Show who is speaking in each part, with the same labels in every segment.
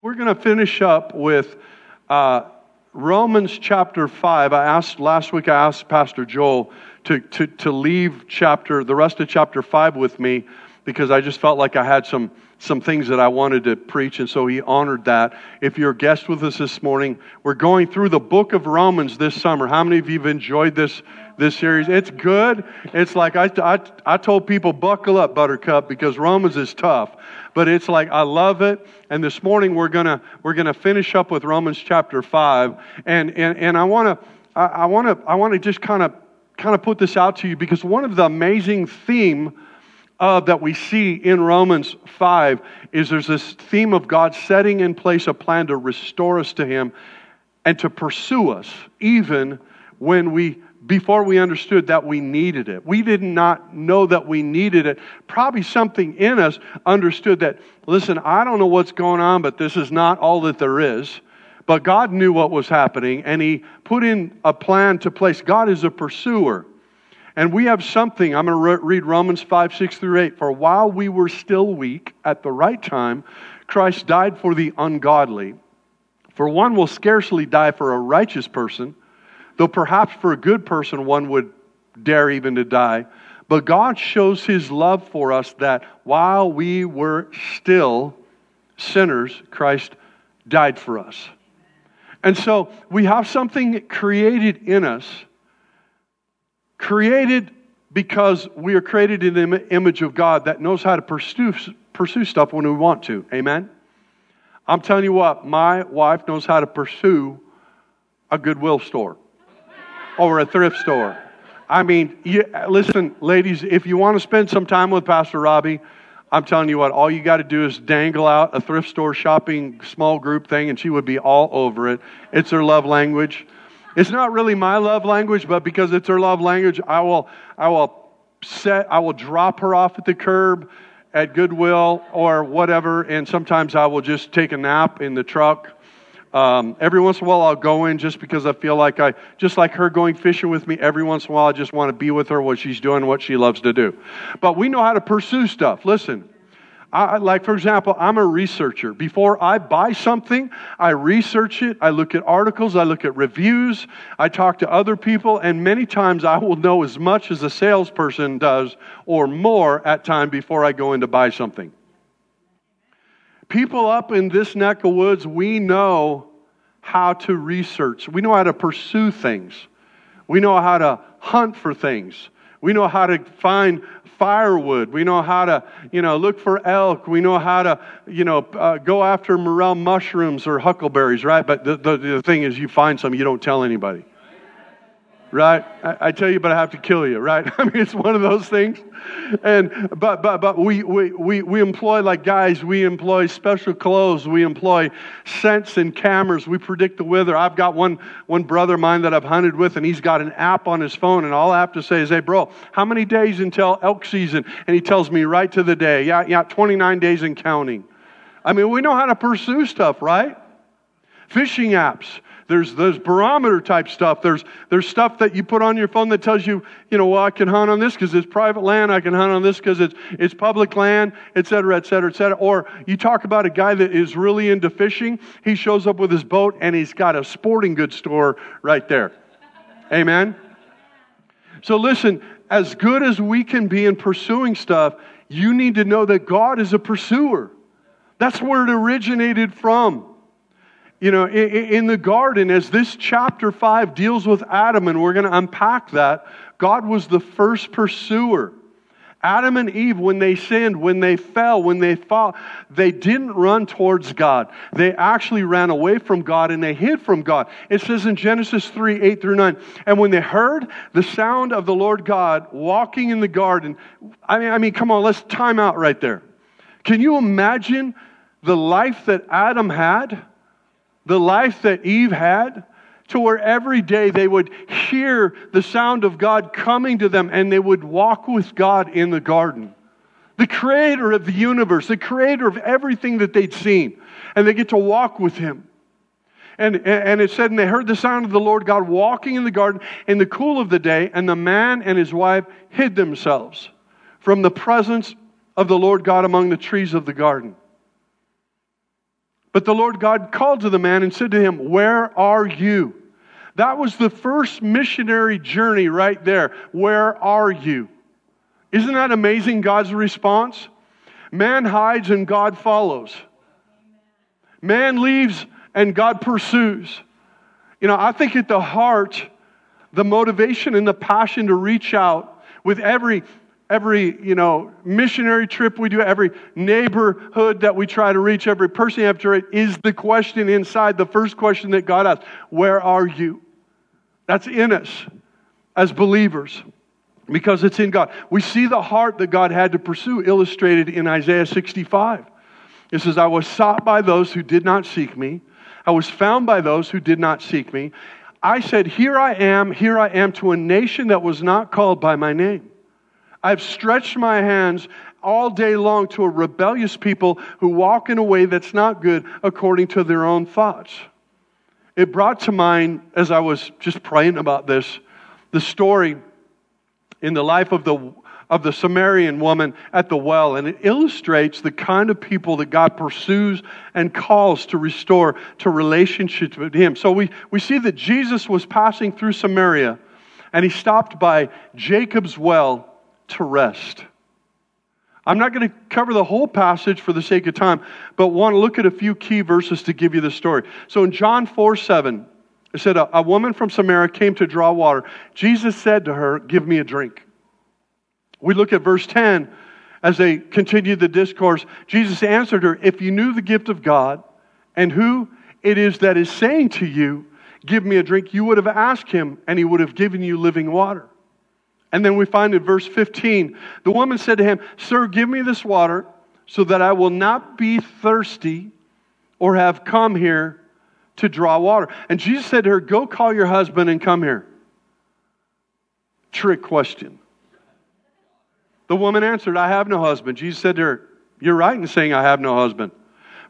Speaker 1: We're going to finish up with uh, Romans chapter 5. I asked last week, I asked Pastor Joel to, to, to leave chapter, the rest of chapter 5 with me because I just felt like I had some, some things that I wanted to preach, and so he honored that. If you're a guest with us this morning, we're going through the book of Romans this summer. How many of you have enjoyed this, this series? It's good. It's like I, I, I told people, buckle up, Buttercup, because Romans is tough but it's like I love it. And this morning we're gonna we're gonna finish up with Romans chapter five, and and and I want to I want to I want to just kind of kind of put this out to you because one of the amazing theme uh, that we see in Romans 5 is there's this theme of God setting in place a plan to restore us to Him and to pursue us, even when we before we understood that we needed it. We did not know that we needed it. Probably something in us understood that, listen, I don't know what's going on, but this is not all that there is. But God knew what was happening, and He put in a plan to place. God is a pursuer. And we have something. I'm going to read Romans 5, 6 through 8. For while we were still weak, at the right time, Christ died for the ungodly. For one will scarcely die for a righteous person though perhaps for a good person one would dare even to die. But God shows his love for us that while we were still sinners, Christ died for us. And so we have something created in us, created because we are created in the image of God that knows how to pursue, pursue stuff when we want to. Amen? I'm telling you what, my wife knows how to pursue a Goodwill store or a thrift store. I mean, you, listen, ladies, if you want to spend some time with Pastor Robbie, I'm telling you what, all you got to do is dangle out a thrift store shopping small group thing, and she would be all over it. It's her love language. It's not really my love language, but because it's her love language, I will, I will set, I will drop her off at the curb at Goodwill or whatever, and sometimes I will just take a nap in the truck um, every once in a while, I'll go in just because I feel like I, just like her going fishing with me, every once in a while, I just want to be with her, what she's doing, what she loves to do. But we know how to pursue stuff. Listen, I, like, for example, I'm a researcher. Before I buy something, I research it. I look at articles. I look at reviews. I talk to other people. And many times I will know as much as a salesperson does or more at time before I go in to buy something. People up in this neck of woods, we know how to research. We know how to pursue things. We know how to hunt for things. We know how to find firewood. We know how to, you know, look for elk. We know how to, you know, uh, go after morel mushrooms or huckleberries, right? But the, the, the thing is, you find some, you don't tell anybody right? I, I, tell you, but I have to kill you, right? I mean, it's one of those things. And but but but we we we, we employ like guys. We employ special clothes. We employ scents and cameras. We predict the weather. I've got one one brother of mine that I've hunted with, and he's got an app on his phone. And all I have to say is, "Hey, bro, how many days until elk season?" And he tells me right to the day. Yeah, yeah, 29 days and counting. I mean, we know how to pursue stuff, right? Fishing apps. There's, there's barometer type stuff. There's, there's stuff that you put on your phone that tells you, you know, well, I can hunt on this because it's private land. I can hunt on this because it's, it's public land, et cetera, et cetera, et cetera. Or you talk about a guy that is really into fishing. He shows up with his boat and he's got a sporting goods store right there. Amen? So listen, as good as we can be in pursuing stuff, you need to know that God is a pursuer. That's where it originated from. You know, in, the garden, as this chapter 5 deals with Adam, and we're going to unpack that, God was the first pursuer. Adam and Eve, when they sinned, when they fell, when they fought, they didn't run towards God. They actually ran away from God and they hid from God. It says in Genesis 3 8 through 9, and when they heard the sound of the Lord God walking in the garden, I mean, I mean, come on, let's time out right there. Can you imagine the life that Adam had? The life that Eve had, to where every day they would hear the sound of God coming to them and they would walk with God in the garden. The creator of the universe, the creator of everything that they'd seen. And they get to walk with him. And, and it said, and they heard the sound of the Lord God walking in the garden in the cool of the day, and the man and his wife hid themselves from the presence of the Lord God among the trees of the garden. But the Lord God called to the man and said to him, Where are you? That was the first missionary journey right there. Where are you? Isn't that amazing, God's response? Man hides and God follows. Man leaves and God pursues. You know, I think at the heart, the motivation and the passion to reach out with every every you know missionary trip we do every neighborhood that we try to reach every person to reach is the question inside the first question that god asks where are you? That's in us as believers because it's in god. We see the heart that god had to pursue illustrated in isaiah 65 it says i was sought by those who did not seek me. I was found by those who did not seek me. I said here i am. Here i am to a nation that was not called by my name I've stretched my hands all day long to a rebellious people who walk in a way that's not good according to their own thoughts. It brought to mind, as I was just praying about this, the story in the life of the, of the Samaritan woman at the well, and it illustrates the kind of people that God pursues and calls to restore to relationships with Him. So we, we see that Jesus was passing through Samaria, and he stopped by Jacob's well to rest. I'm not going to cover the whole passage for the sake of time, but want to look at a few key verses to give you the story. So in John 4 7, it said, a, woman from Samaria came to draw water. Jesus said to her, Give me a drink. We look at verse 10 as they continued the discourse. Jesus answered her, If you knew the gift of God and who it is that is saying to you, Give me a drink, you would have asked him, and he would have given you living water. And then we find in verse 15, the woman said to him, Sir, give me this water so that I will not be thirsty or have come here to draw water. And Jesus said to her, Go call your husband and come here. Trick question. The woman answered, I have no husband. Jesus said to her, You're right in saying, I have no husband.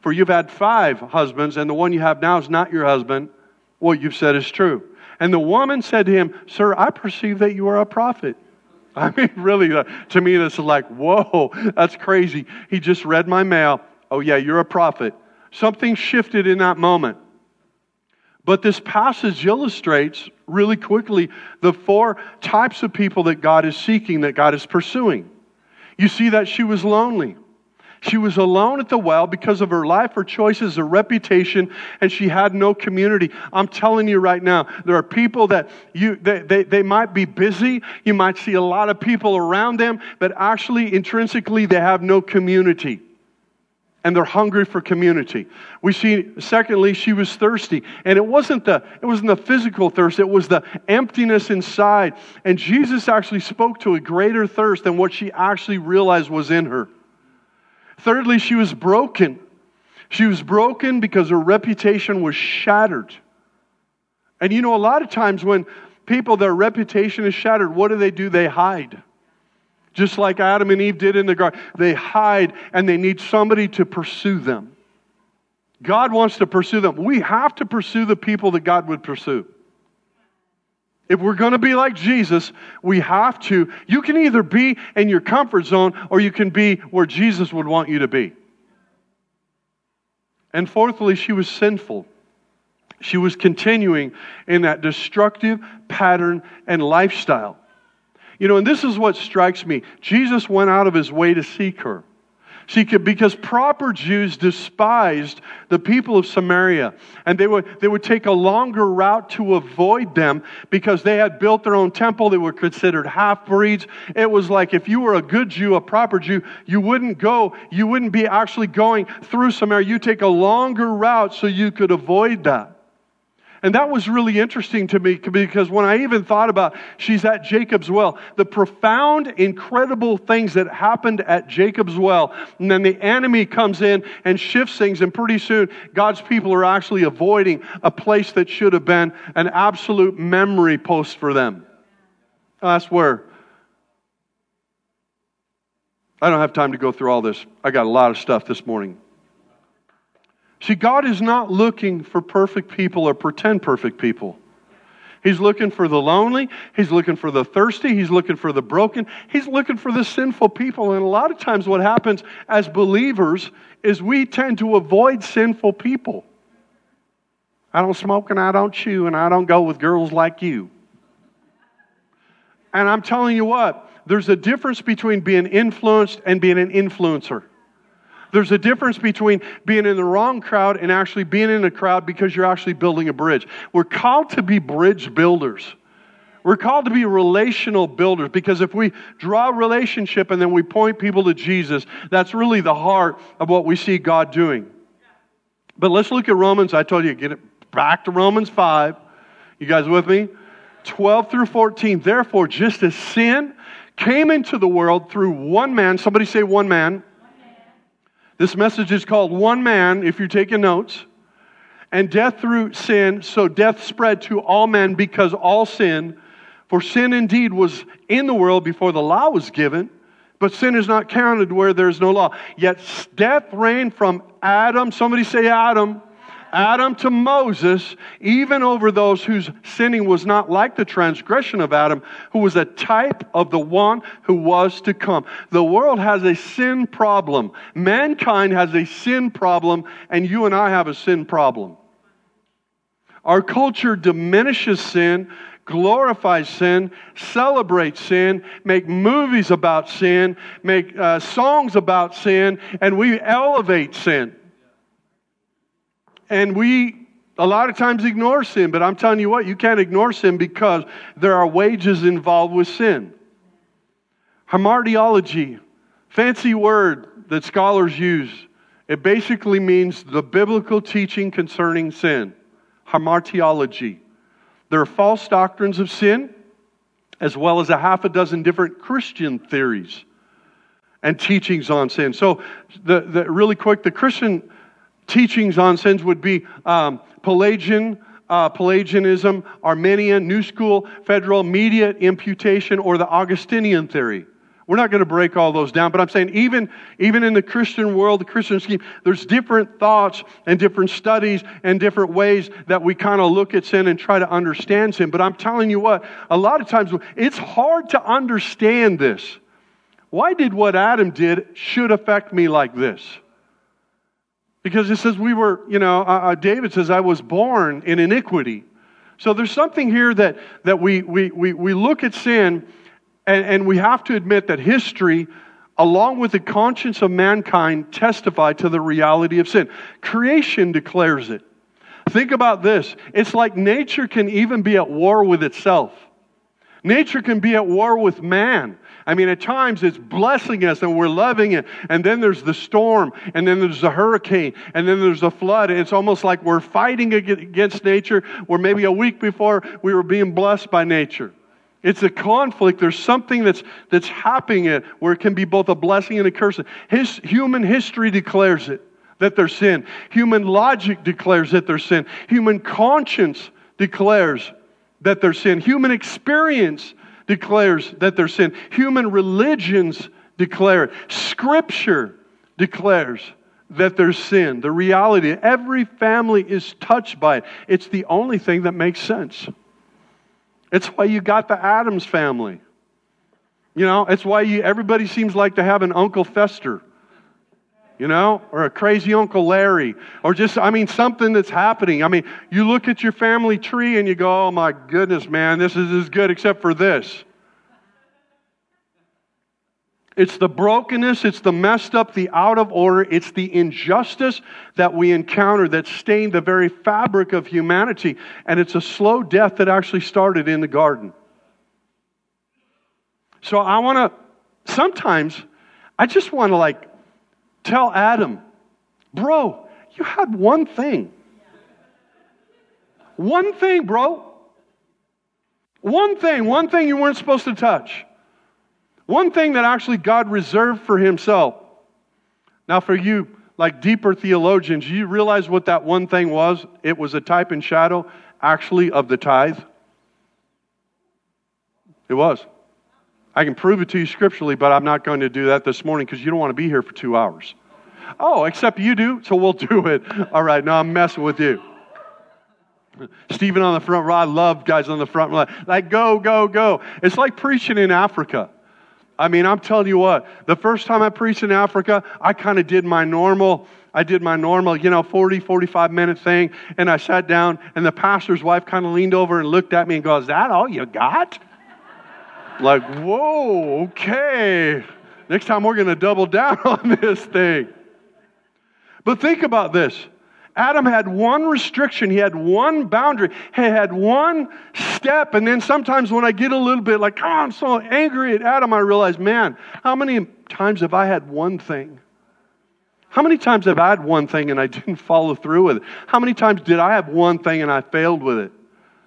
Speaker 1: For you've had five husbands, and the one you have now is not your husband. What you've said is true. And the woman said to him, Sir, I perceive that you are a prophet. I mean, really, uh, to me, this is like, whoa, that's crazy. He just read my mail. Oh, yeah, you're a prophet. Something shifted in that moment. But this passage illustrates really quickly the four types of people that God is seeking, that God is pursuing. You see that she was lonely. She was alone at the well because of her life, her choices, her reputation, and she had no community. I'm telling you right now, there are people that you they, they, they might be busy. You might see a lot of people around them, but actually intrinsically they have no community. And they're hungry for community. We see, secondly, she was thirsty. And it wasn't the it wasn't the physical thirst, it was the emptiness inside. And Jesus actually spoke to a greater thirst than what she actually realized was in her. Thirdly, she was broken. She was broken because her reputation was shattered. And you know, a lot of times when people, their reputation is shattered, what do they do? They hide. Just like Adam and Eve did in the garden. They hide and they need somebody to pursue them. God wants to pursue them. We have to pursue the people that God would pursue. If we're going to be like Jesus, we have to. You can either be in your comfort zone or you can be where Jesus would want you to be. And fourthly, she was sinful. She was continuing in that destructive pattern and lifestyle. You know, and this is what strikes me. Jesus went out of his way to seek her. See, because proper Jews despised the people of Samaria, and they would, they would take a longer route to avoid them because they had built their own temple. They were considered half breeds. It was like if you were a good Jew, a proper Jew, you wouldn't go, you wouldn't be actually going through Samaria. You take a longer route so you could avoid that. And that was really interesting to me because when I even thought about she's at Jacob's well, the profound, incredible things that happened at Jacob's well, and then the enemy comes in and shifts things, and pretty soon God's people are actually avoiding a place that should have been an absolute memory post for them. That's where. I don't have time to go through all this. I got a lot of stuff this morning. See, God is not looking for perfect people or pretend perfect people. He's looking for the lonely. He's looking for the thirsty. He's looking for the broken. He's looking for the sinful people. And a lot of times, what happens as believers is we tend to avoid sinful people. I don't smoke and I don't chew and I don't go with girls like you. And I'm telling you what, there's a difference between being influenced and being an influencer. There's a difference between being in the wrong crowd and actually being in a crowd because you're actually building a bridge. We're called to be bridge builders. We're called to be relational builders because if we draw a relationship and then we point people to Jesus, that's really the heart of what we see God doing. But let's look at Romans. I told you, get it back to Romans 5. You guys with me? 12 through 14. Therefore, just as sin came into the world through one man, somebody say one man. This message is called One Man, if you're taking notes. And death through sin, so death spread to all men because all sin. For sin indeed was in the world before the law was given, but sin is not counted where there is no law. Yet death reigned from Adam, somebody say Adam, Adam to Moses, even over those whose sinning was not like the transgression of Adam, who was a type of the one who was to come. The world has a sin problem. Mankind has a sin problem, and you and I have a sin problem. Our culture diminishes sin, glorifies sin, celebrates sin, make movies about sin, make uh, songs about sin, and we elevate sin. And we a lot of times ignore sin, but I'm telling you what, you can't ignore sin because there are wages involved with sin. Hamartiology, fancy word that scholars use. It basically means the biblical teaching concerning sin. Hamartiology. There are false doctrines of sin, as well as a half a dozen different Christian theories and teachings on sin. So, the, the, really quick, the Christian teachings on sins would be um, Pelagian, uh, Pelagianism, Arminian, New School, Federal, Immediate Imputation, or the Augustinian theory. We're not going to break all those down, but I'm saying even, even in the Christian world, the Christian scheme, there's different thoughts and different studies and different ways that we kind of look at sin and try to understand sin. But I'm telling you what, a lot of times it's hard to understand this. Why did what Adam did should affect me like this? Because it says we were, you know, uh, uh, David says, I was born in iniquity. So there's something here that, that we, we, we, we look at sin and, and we have to admit that history, along with the conscience of mankind, testify to the reality of sin. Creation declares it. Think about this it's like nature can even be at war with itself. Nature can be at war with man. I mean, at times it's blessing us and we're loving it. And then there's the storm, and then there's the hurricane, and then there's the flood. It's almost like we're fighting against nature, where maybe a week before we were being blessed by nature. It's a conflict. There's something that's, that's happening it where it can be both a blessing and a curse. His, human history declares it, that there's sin. Human logic declares that there's sin. Human conscience declares that there's sin. Human experience declares that there's sin. Human religions declare it. Scripture declares that there's sin. The reality, every family is touched by it. It's the only thing that makes sense. It's why you got the Addams family. You know, it's why you, everybody seems like to have an Uncle Fester you know, or a crazy Uncle Larry, or just, I mean, something that's happening. I mean, you look at your family tree and you go, oh my goodness, man, this is as good except for this. It's the brokenness, it's the messed up, the out of order, it's the injustice that we encounter that stained the very fabric of humanity. And it's a slow death that actually started in the garden. So I want to, sometimes, I just want to like tell Adam, bro, you had one thing. One thing, bro. One thing, one thing you weren't supposed to touch. One thing that actually God reserved for himself. Now, for you, like deeper theologians, you realize what that one thing was? It was a type and shadow, actually, of the tithe. It was. I can prove it to you scripturally, but I'm not going to do that this morning because you don't want to be here for two hours. Oh, except you do, so we'll do it. All right, now I'm messing with you. Stephen on the front row. I love guys on the front row. Like, go, go, go. It's like preaching in Africa. I mean, I'm telling you what, the first time I preached in Africa, I kind of did my normal, I did my normal, you know, 40, 45 minute thing. And I sat down, and the pastor's wife kind of leaned over and looked at me and goes, that all you got? like, whoa, okay. Next time we're going to double down on this thing. But think about this. Adam had one restriction, he had one boundary, he had one step. And then sometimes when I get a little bit like, oh, I'm so angry at Adam, I realize, man, how many times have I had one thing? How many times have I had one thing and I didn't follow through with it? How many times did I have one thing and I failed with it?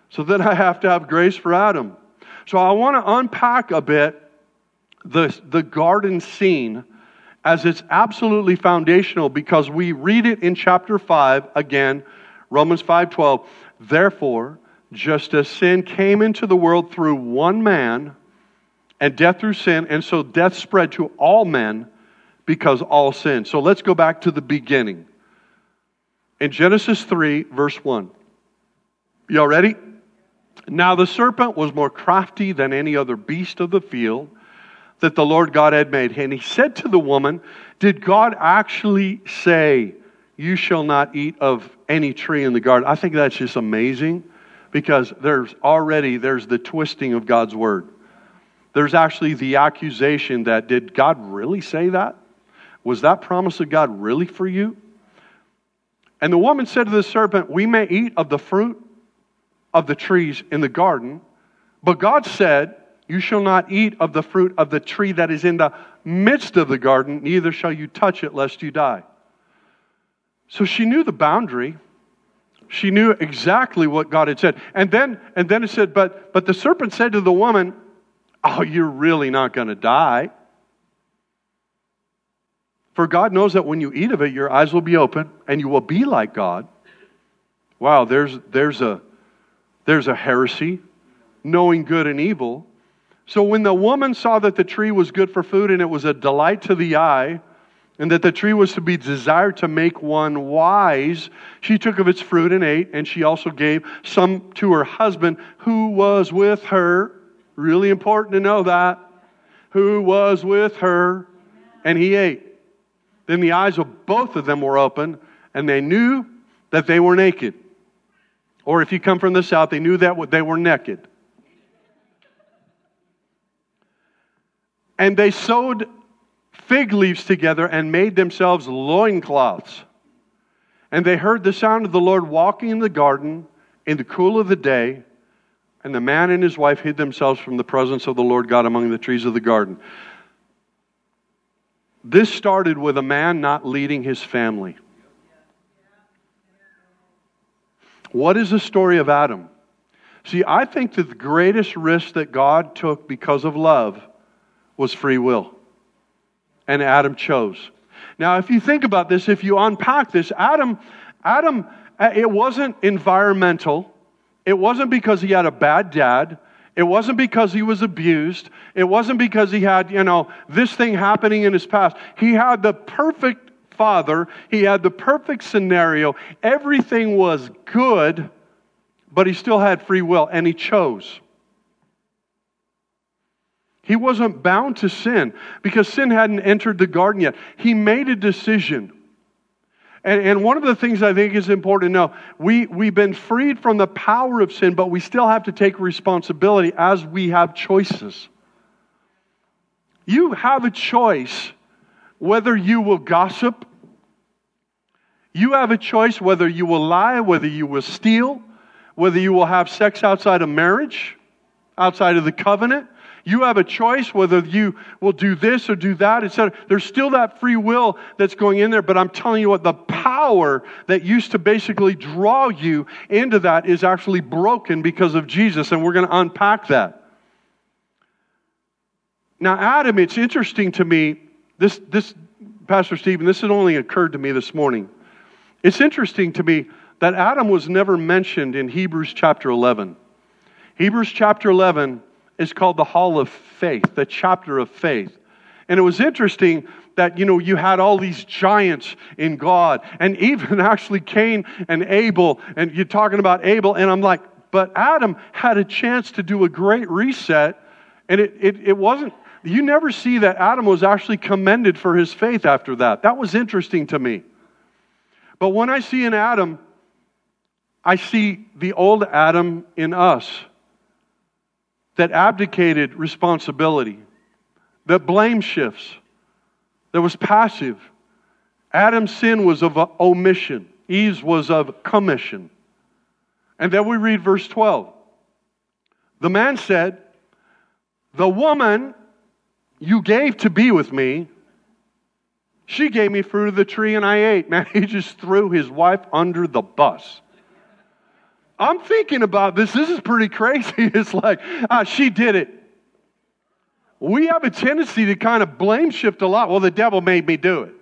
Speaker 1: So then I have to have grace for Adam. So I want to unpack a bit the, the garden scene as it's absolutely foundational because we read it in chapter 5 again Romans 5:12 therefore just as sin came into the world through one man and death through sin and so death spread to all men because all sin so let's go back to the beginning. In Genesis 3 verse 1 y'all ready? Now the serpent was more crafty than any other beast of the field that the Lord God had made. And he said to the woman, Did God actually say, You shall not eat of any tree in the garden? I think that's just amazing because there's already there's the twisting of God's word. There's actually the accusation that did God really say that? Was that promise of God really for you? And the woman said to the serpent, We may eat of the fruit of the trees in the garden, but God said, you shall not eat of the fruit of the tree that is in the midst of the garden, neither shall you touch it, lest you die. So she knew the boundary. She knew exactly what God had said. And then, and then it said, but, but the serpent said to the woman, Oh, you're really not going to die. For God knows that when you eat of it, your eyes will be open and you will be like God. Wow, there's, there's, a, there's a heresy, knowing good and evil. So when the woman saw that the tree was good for food and it was a delight to the eye, and that the tree was to be desired to make one wise, she took of its fruit and ate, and she also gave some to her husband who was with her. Really important to know that. Who was with her, and he ate. Then the eyes of both of them were open, and they knew that they were naked. Or if you come from the south, they knew that they were naked. And they sewed fig leaves together and made themselves loincloths. And they heard the sound of the Lord walking in the garden in the cool of the day. And the man and his wife hid themselves from the presence of the Lord God among the trees of the garden. This started with a man not leading his family. What is the story of Adam? See, I think that the greatest risk that God took because of love was free will. And Adam chose. Now, if you think about this, if you unpack this, Adam, Adam, uh, it wasn't environmental. It wasn't because he had a bad dad. It wasn't because he was abused. It wasn't because he had, you know, this thing happening in his past. He had the perfect father. He had the perfect scenario. Everything was good, but he still had free will and he chose. He wasn't bound to sin because sin hadn't entered the garden yet. He made a decision. And, and, one of the things I think is important to know we, we've been freed from the power of sin, but we still have to take responsibility as we have choices. You have a choice whether you will gossip, you have a choice whether you will lie, whether you will steal, whether you will have sex outside of marriage, outside of the covenant. You have a choice whether you will do this or do that, etc. There's still that free will that's going in there, but I'm telling you what, the power that used to basically draw you into that is actually broken because of Jesus, and we're going to unpack that. Now, Adam, it's interesting to me, this, this, Pastor Stephen, this had only occurred to me this morning. It's interesting to me that Adam was never mentioned in Hebrews chapter 11. Hebrews chapter 11 is called the Hall of Faith, the chapter of faith. And it was interesting that you know, you had all these giants in God. And even actually Cain and Abel, and you're talking about Abel, and I'm like, but Adam had a chance to do a great reset, and it, it, it wasn't, you never see that Adam was actually commended for his faith after that. That was interesting to me. But when I see an Adam, I see the old Adam in us that abdicated responsibility, that blame shifts, that was passive. Adam's sin was of omission, Eve's was of commission. And then we read verse 12. The man said, The woman you gave to be with me, she gave me fruit of the tree and I ate. Man, he just threw his wife under the bus. I'm thinking about this. This is pretty crazy. It's like, uh, she did it. We have a tendency to kind of blame shift a lot. Well, the devil made me do it.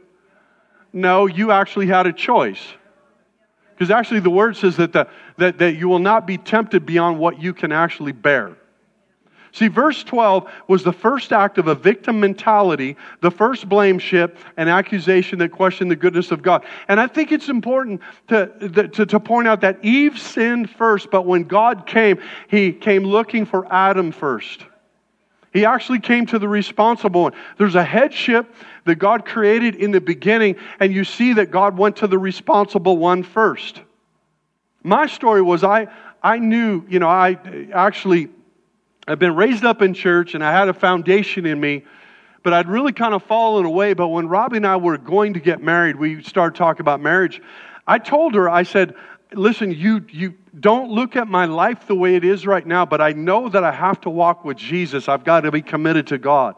Speaker 1: No, you actually had a choice. Because actually, the word says that, the, that, that you will not be tempted beyond what you can actually bear. See, verse 12 was the first act of a victim mentality, the first blame ship, an accusation that questioned the goodness of God. And I think it's important to, to, to point out that Eve sinned first, but when God came, he came looking for Adam first. He actually came to the responsible one. There's a headship that God created in the beginning, and you see that God went to the responsible one first. My story was I, I knew, you know, I actually, I've been raised up in church and I had a foundation in me, but I'd really kind of fallen away. But when Robbie and I were going to get married, we started talking about marriage. I told her, I said, listen, you, you don't look at my life the way it is right now, but I know that I have to walk with Jesus. I've got to be committed to God.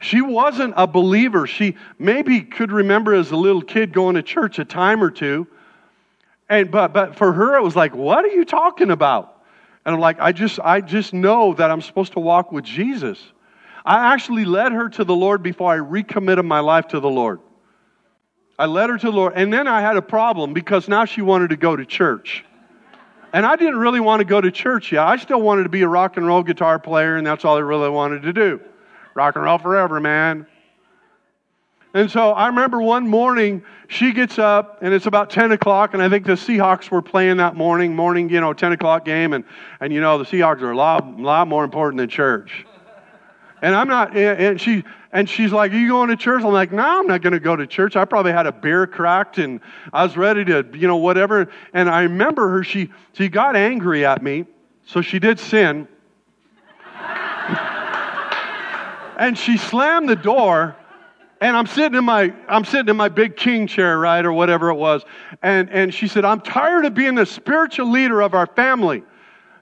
Speaker 1: She wasn't a believer. She maybe could remember as a little kid going to church a time or two. And but but for her it was like, what are you talking about? And I'm like, I just I just know that I'm supposed to walk with Jesus. I actually led her to the Lord before I recommitted my life to the Lord. I led her to the Lord. And then I had a problem because now she wanted to go to church. And I didn't really want to go to church yet. I still wanted to be a rock and roll guitar player, and that's all I really wanted to do. Rock and roll forever, man. And so I remember one morning she gets up and it's about 10 o'clock, and I think the Seahawks were playing that morning, morning, you know, 10 o'clock game, and, and you know, the Seahawks are a lot, lot more important than church. And I'm not, and she, and she's like, Are you going to church? I'm like, No, I'm not going to go to church. I probably had a beer cracked and I was ready to, you know, whatever. And I remember her, she, she got angry at me. So she did sin. and she slammed the door and I'm sitting in my I'm sitting in my big king chair, right, or whatever it was. And and she said, I'm tired of being the spiritual leader of our family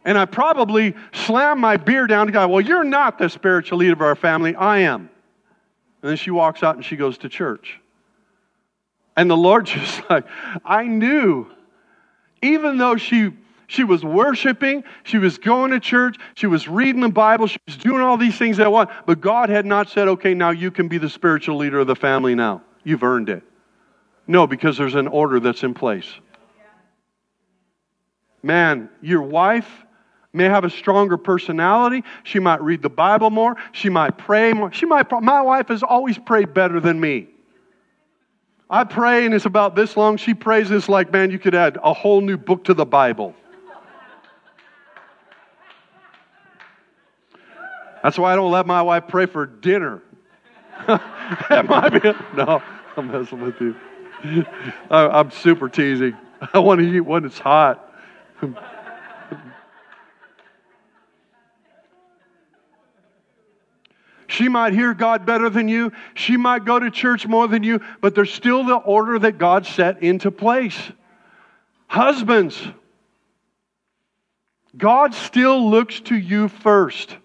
Speaker 1: and I probably slammed my beer down to God. Well, you're not the spiritual leader of our family. I am. And then she walks out and she goes to church. And the Lord just like, I knew, even though she she was worshiping, she was going to church, she was reading the Bible, she was doing all these things I want, but God had not said, okay, now you can be the spiritual leader of the family now. You've earned it. No, because there's an order that's in place. Man, your wife may have a stronger personality. She might read the Bible more. She might pray more. She might. My wife has always prayed better than me. I pray and it's about this long. She prays this like, man, you could add a whole new book to the Bible. That's why I don't let my wife pray for dinner. No, I'm messing with you. I'm super teasing. I want to eat when it's hot. She might hear God better than you. She might go to church more than you, but there's still the order that God set into place. Husbands, God still looks to you first.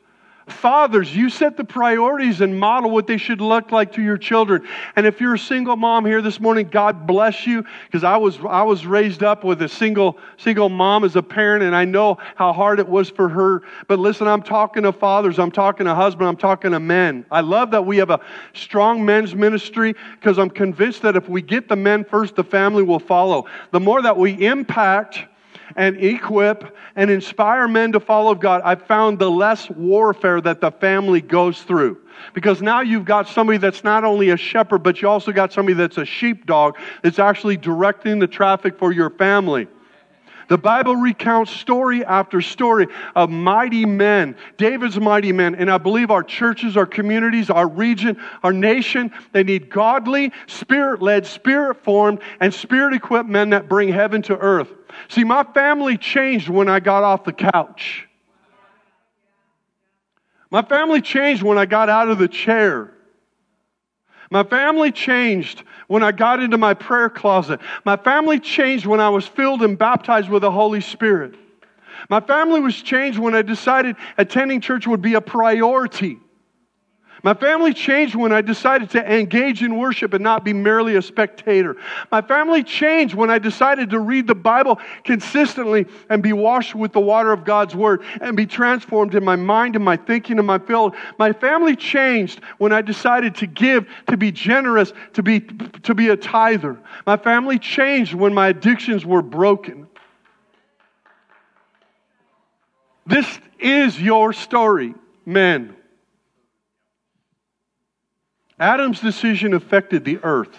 Speaker 1: Fathers, you set the priorities and model what they should look like to your children. And if you're a single mom here this morning, God bless you because I was I was raised up with a single single mom as a parent and I know how hard it was for her. But listen, I'm talking to fathers, I'm talking to husbands, I'm talking to men. I love that we have a strong men's ministry because I'm convinced that if we get the men first, the family will follow. The more that we impact and equip and inspire men to follow God, I've found the less warfare that the family goes through. Because now you've got somebody that's not only a shepherd, but you also got somebody that's a sheepdog that's actually directing the traffic for your family. The Bible recounts story after story of mighty men, David's mighty men. And I believe our churches, our communities, our region, our nation, they need godly, spirit led, spirit formed, and spirit equipped men that bring heaven to earth. See, my family changed when I got off the couch. My family changed when I got out of the chair. My family changed when I got into my prayer closet. My family changed when I was filled and baptized with the Holy Spirit. My family was changed when I decided attending church would be a priority. My family changed when I decided to engage in worship and not be merely a spectator. My family changed when I decided to read the Bible consistently and be washed with the water of God's Word and be transformed in my mind and my thinking and my feel. My family changed when I decided to give, to be generous, to be, to be a tither. My family changed when my addictions were broken. This is your story, men. Adam's decision affected the earth.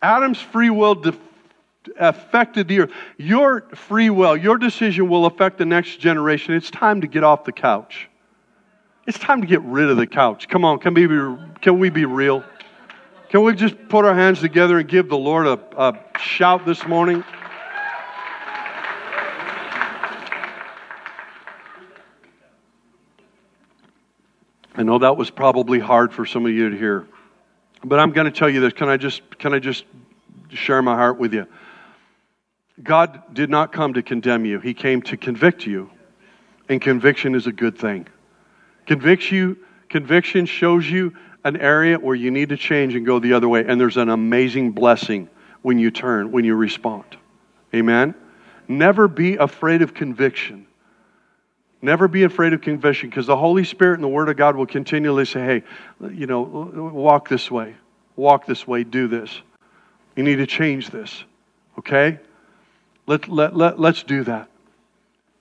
Speaker 1: Adam's free will def- affected the earth. Your free will, your decision will affect the next generation. It's time to get off the couch. It's time to get rid of the couch. Come on, can we be, can we be real? Can we just put our hands together and give the Lord a, a shout this morning? I know that was probably hard for some of you to hear. But I'm going to tell you this. Can I just can I just share my heart with you? God did not come to condemn you. He came to convict you. And conviction is a good thing. Convicts you, conviction shows you an area where you need to change and go the other way. And there's an amazing blessing when you turn, when you respond. Amen? Never be afraid of conviction. Never be afraid of confession because the Holy Spirit and the Word of God will continually say, hey, you know, walk this way, walk this way, do this. You need to change this. Okay? Let, let, let, let's do that.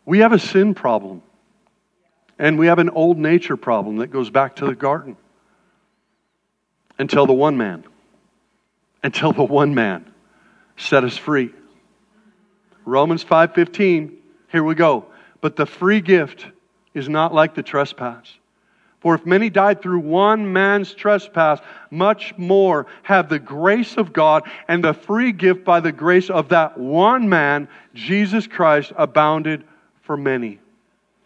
Speaker 1: We have a sin problem, and we have an old nature problem that goes back to the garden until the one man, until the one man set us free. Romans 5:15, here we go. But the free gift is not like the trespass. For if many died through one man's trespass, much more have the grace of God and the free gift by the grace of that one man, Jesus Christ, abounded for many.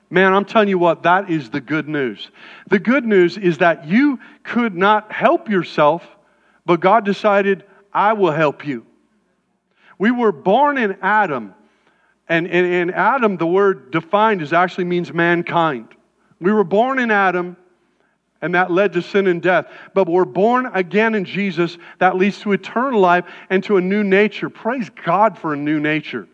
Speaker 1: Man, I'm telling you what, that is the good news. The good news is that you could not help yourself, but God decided, I will help you. We were born in Adam and in Adam, the word defined is actually means mankind. We were born in Adam, and that led to sin and death. But we're born again in Jesus, that leads to eternal life and to a new nature. Praise God for a new nature.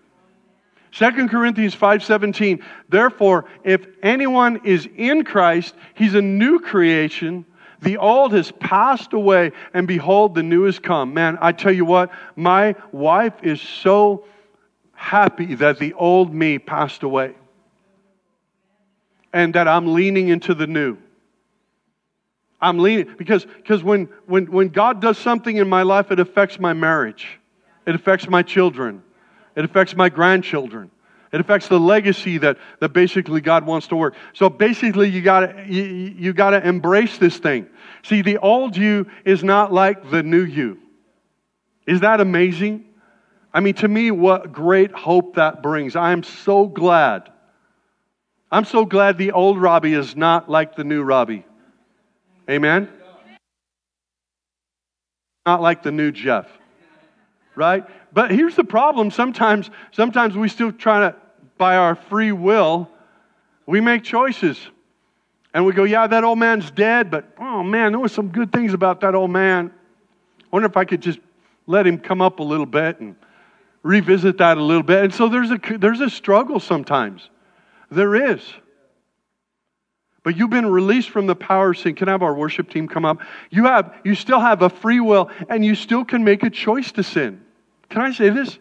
Speaker 1: 2 Corinthians 5:17 Therefore if anyone is in Christ he's a new creation the old has passed away and behold the new has come man I tell you what my wife is so happy that the old me passed away and that I'm leaning into the new. I'm leaning because, because when, when, when God does something in my life, it affects my marriage, it affects my children, it affects my grandchildren. It affects the legacy that, that basically God wants to work. So basically, you gotta, you, you gotta embrace this thing. See, the old you is not like the new you. Is that amazing? I mean, to me, what great hope that brings. I am so glad. I'm so glad the old Robbie is not like the new Robbie. Amen? Not like the new Jeff. Right? But here's the problem. Sometimes, sometimes we still try to, by our free will, we make choices. And we go, yeah, that old man's dead, but oh man, there was some good things about that old man. I wonder if I could just let him come up a little bit and revisit that a little bit. And so there's a, there's a struggle sometimes. There is. But you've been released from the power of sin. Can I have our worship team come up? You have you still have a free will and you still can make a choice to sin. Can I say this?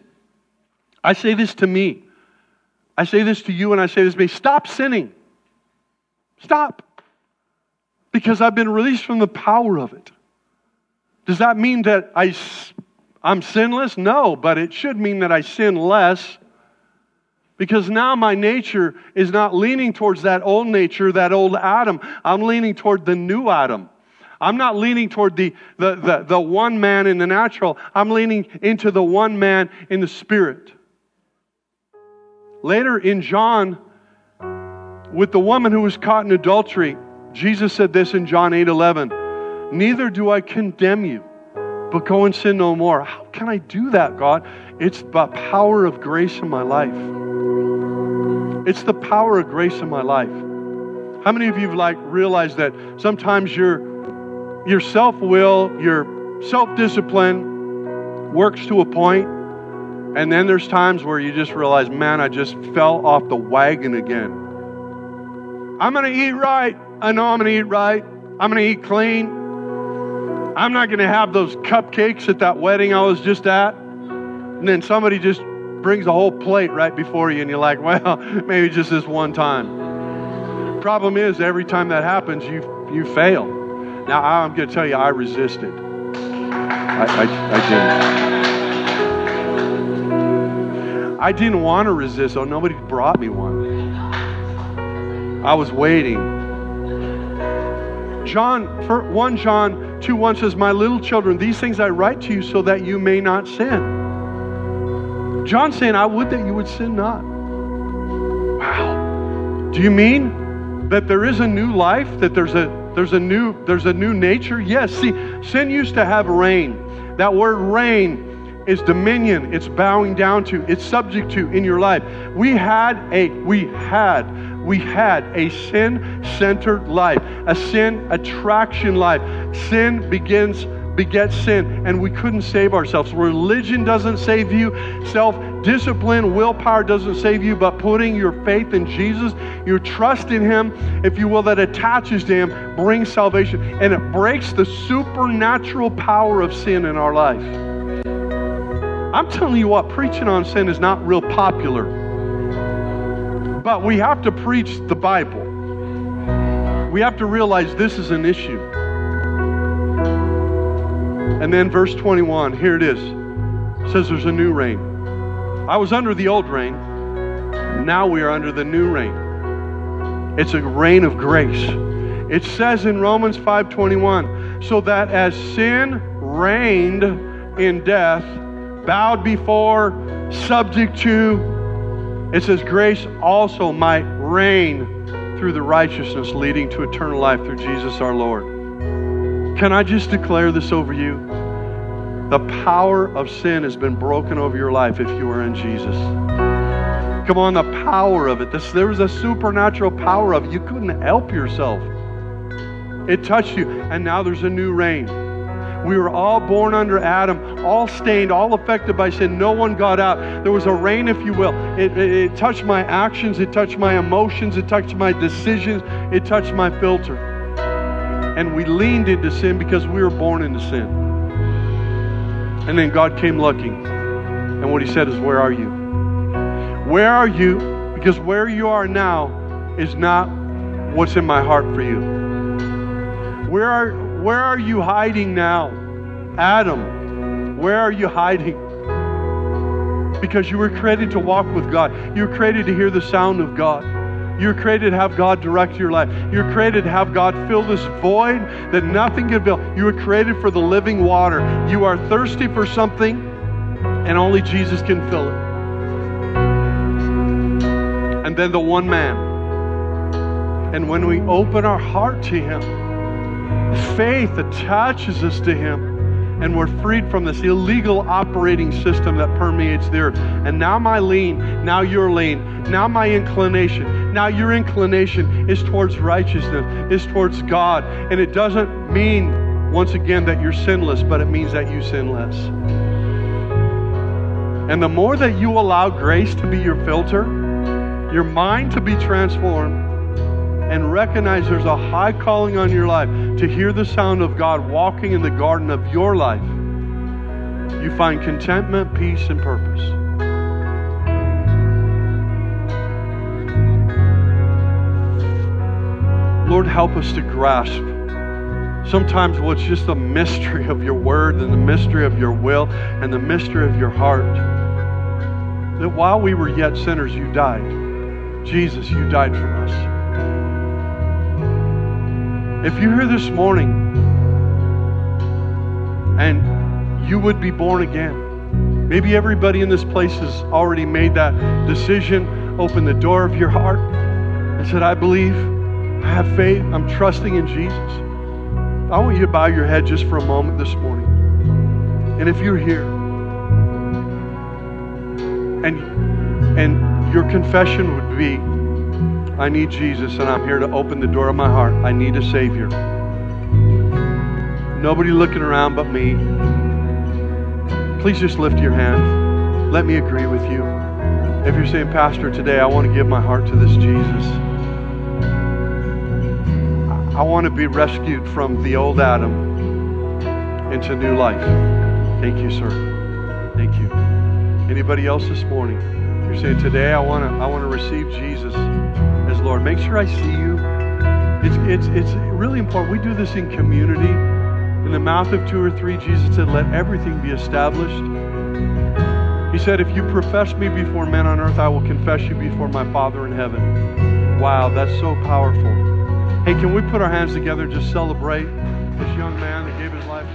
Speaker 1: I say this to me. I say this to you and I say this to me. Stop sinning. Stop. Because I've been released from the power of it. Does that mean that I, I'm sinless? No, but it should mean that I sin less because now my nature is not leaning towards that old nature, that old Adam. I'm leaning toward the new Adam. I'm not leaning toward the, the, the, the one man in the natural. I'm leaning into the one man in the spirit. Later in John, with the woman who was caught in adultery, Jesus said this in John 8 11 Neither do I condemn you, but go and sin no more. How can I do that, God? It's the power of grace in my life. It's the power of grace in my life. How many of you have like realized that sometimes your your self-will, your self-discipline works to a point, and then there's times where you just realize, man, I just fell off the wagon again. I'm gonna eat right. I know I'm gonna eat right. I'm gonna eat clean. I'm not going to have those cupcakes at that wedding I was just at. And then somebody just brings a whole plate right before you, and you're like, well, maybe just this one time. Problem is, every time that happens, you, you fail. Now, I'm going to tell you, I resisted. I, I, I didn't. I didn't want to resist, so nobody brought me one. I was waiting. John, 1 John 2 1 says, My little children, these things I write to you so that you may not sin. John saying, I would that you would sin not. Wow. Do you mean that there is a new life, that there's a there's a new there's a new nature? Yes. See, sin used to have reign. That word reign is dominion. It's bowing down to, it's subject to in your life. We had a we had we had a sin centered life, a sin attraction life. Sin begins begets sin, and we couldn't save ourselves. Religion doesn't save you, self discipline, willpower doesn't save you, but putting your faith in Jesus, your trust in Him, if you will, that attaches to Him, brings salvation. And it breaks the supernatural power of sin in our life. I'm telling you what, preaching on sin is not real popular. But we have to preach the Bible. We have to realize this is an issue. And then verse 21, here it is. It says there's a new reign. I was under the old reign. Now we are under the new reign. It's a reign of grace. It says in Romans 5:21, so that as sin reigned in death, bowed before, subject to, it says, Grace also might reign through the righteousness leading to eternal life through Jesus our Lord. Can I just declare this over you? The power of sin has been broken over your life if you are in Jesus. Come on, the power of it. This, there was a supernatural power of it. You couldn't help yourself. It touched you, and now there's a new reign. We were all born under Adam, all stained, all affected by sin. No one got out. There was a reign, if you will. It, it, it touched my actions, it touched my emotions, it touched my decisions, it touched my filter. And we leaned into sin because we were born into sin. And then God came looking. And what he said is, Where are you? Where are you? Because where you are now is not what's in my heart for you. Where are where are you hiding now? Adam, where are you hiding? Because you were created to walk with God. You were created to hear the sound of God. You're created to have God direct your life. You're created to have God fill this void that nothing can fill. You were created for the living water. You are thirsty for something, and only Jesus can fill it. And then the one man. And when we open our heart to Him, Faith attaches us to Him, and we're freed from this illegal operating system that permeates the earth. And now my lean, now your lean, now my inclination, now your inclination is towards righteousness, is towards God. And it doesn't mean, once again, that you're sinless, but it means that you sin less. And the more that you allow grace to be your filter, your mind to be transformed, and recognize there's a high calling on your life to hear the sound of God walking in the garden of your life, you find contentment, peace, and purpose. Lord, help us to grasp sometimes what's just the mystery of your word and the mystery of your will and the mystery of your heart. That while we were yet sinners, you died. Jesus, you died for us. If you're here this morning and you would be born again, maybe everybody in this place has already made that decision, opened the door of your heart, and said, I believe, I have faith, I'm trusting in Jesus. I want you to bow your head just for a moment this morning. And if you're here and and your confession would be I need Jesus and I'm here to open the door of my heart. I need a savior. Nobody looking around but me. Please just lift your hand. Let me agree with you. If you're saying, Pastor, today I want to give my heart to this Jesus. I want to be rescued from the old Adam into new life. Thank you, sir. Thank you. Anybody else this morning? You're saying today I want to I want to receive Jesus Lord. Make sure I see you. It's it's it's really important. We do this in community. In the mouth of two or three, Jesus said, "Let everything be established." He said, "If you profess me before men on earth, I will confess you before my Father in heaven." Wow, that's so powerful. Hey, can we put our hands together and just celebrate this young man that gave his life